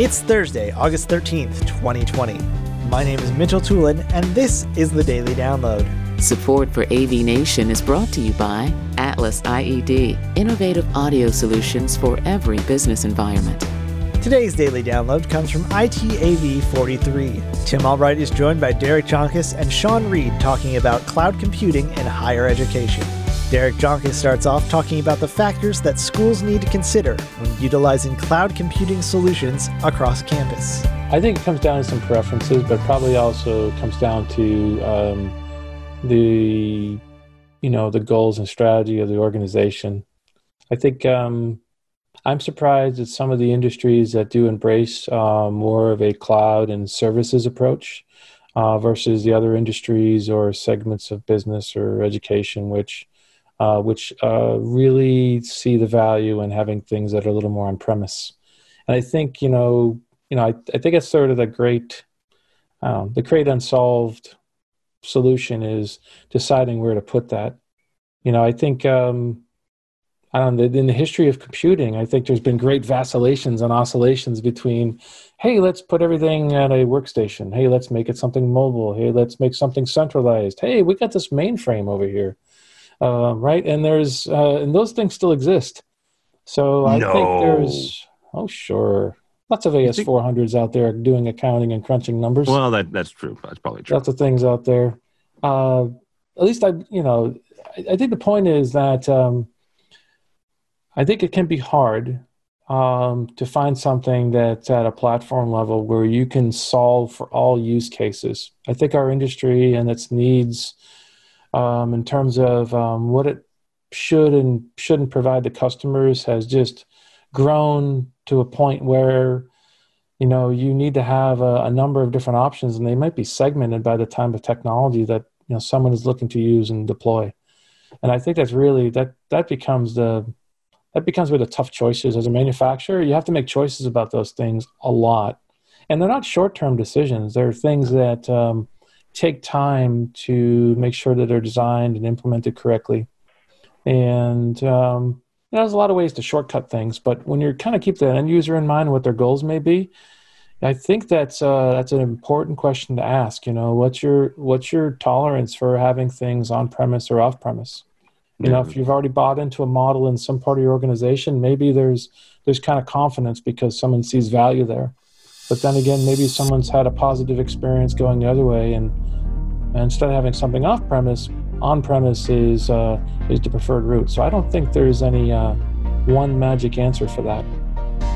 It's Thursday, August 13th, 2020. My name is Mitchell Tulin, and this is the Daily Download. Support for AV Nation is brought to you by Atlas IED, innovative audio solutions for every business environment. Today's Daily Download comes from ITAV 43. Tim Albright is joined by Derek Jonkis and Sean Reed talking about cloud computing and higher education. Derek Jonkis starts off talking about the factors that schools need to consider when utilizing cloud computing solutions across campus. I think it comes down to some preferences, but probably also comes down to um, the you know the goals and strategy of the organization. I think um, I'm surprised at some of the industries that do embrace uh, more of a cloud and services approach uh, versus the other industries or segments of business or education, which uh, which uh, really see the value in having things that are a little more on premise. And I think you know, you know, I, I think it's sort of the great, um, the great unsolved solution is deciding where to put that. You know, I think um, I don't know, in the history of computing, I think there's been great vacillations and oscillations between, hey, let's put everything at a workstation. Hey, let's make it something mobile. Hey, let's make something centralized. Hey, we got this mainframe over here uh, right? And there's uh, and those things still exist. So I no. think there's oh sure, lots of AS four hundreds out there doing accounting and crunching numbers. Well, that that's true. That's probably true. Lots of things out there. Uh, at least I, you know, I, I think the point is that um, I think it can be hard um, to find something that's at a platform level where you can solve for all use cases. I think our industry and its needs um, in terms of um, what it should and shouldn't provide the customers has just grown to a point where you know you need to have a, a, number of different options and they might be segmented by the type of technology that you know someone is looking to use and deploy. And i think that's really that that becomes the that becomes where the tough choices as a manufacturer you have to make choices about those things a lot. And they're not short-term decisions. They're things that um, take time to make sure that they're designed and implemented correctly. And um, you know, there's a lot of ways to shortcut things, but when you kind of keep the end user in mind, what their goals may be, I think that's uh, that's an important question to ask. You know, what's your what's your tolerance for having things on premise or off premise? You know, if you've already bought into a model in some part of your organization, maybe there's there's kind of confidence because someone sees value there. But then again, maybe someone's had a positive experience going the other way, and, and instead of having something off premise, on premise is uh, is the preferred route. So I don't think there's any uh, one magic answer for that.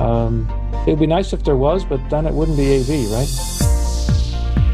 Um, it'd be nice if there was, but then it wouldn't be AV, right?